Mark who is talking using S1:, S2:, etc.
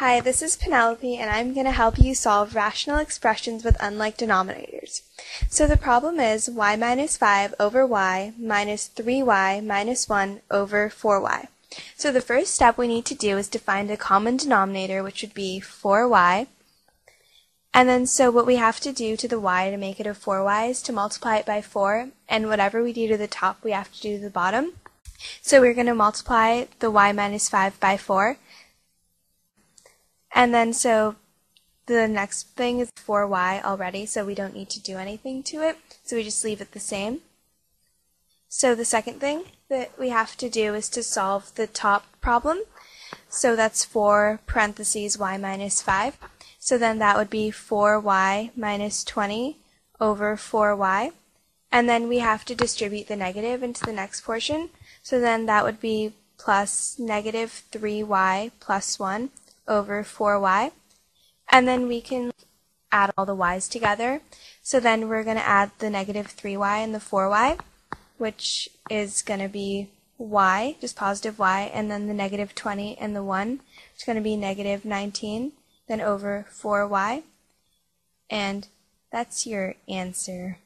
S1: Hi, this is Penelope, and I'm going to help you solve rational expressions with unlike denominators. So the problem is y minus 5 over y minus 3y minus 1 over 4y. So the first step we need to do is to find a common denominator, which would be 4y. And then so what we have to do to the y to make it a 4y is to multiply it by 4, and whatever we do to the top, we have to do to the bottom. So we're going to multiply the y minus 5 by 4, and then so the next thing is 4y already, so we don't need to do anything to it. So we just leave it the same. So the second thing that we have to do is to solve the top problem. So that's 4 parentheses y minus 5. So then that would be 4y minus 20 over 4y. And then we have to distribute the negative into the next portion. So then that would be plus negative 3y plus 1 over 4y. And then we can add all the y's together. So then we're going to add the negative 3y and the 4y, which is going to be y, just positive y, and then the negative 20 and the 1, it's going to be negative 19, then over 4y. And that's your answer.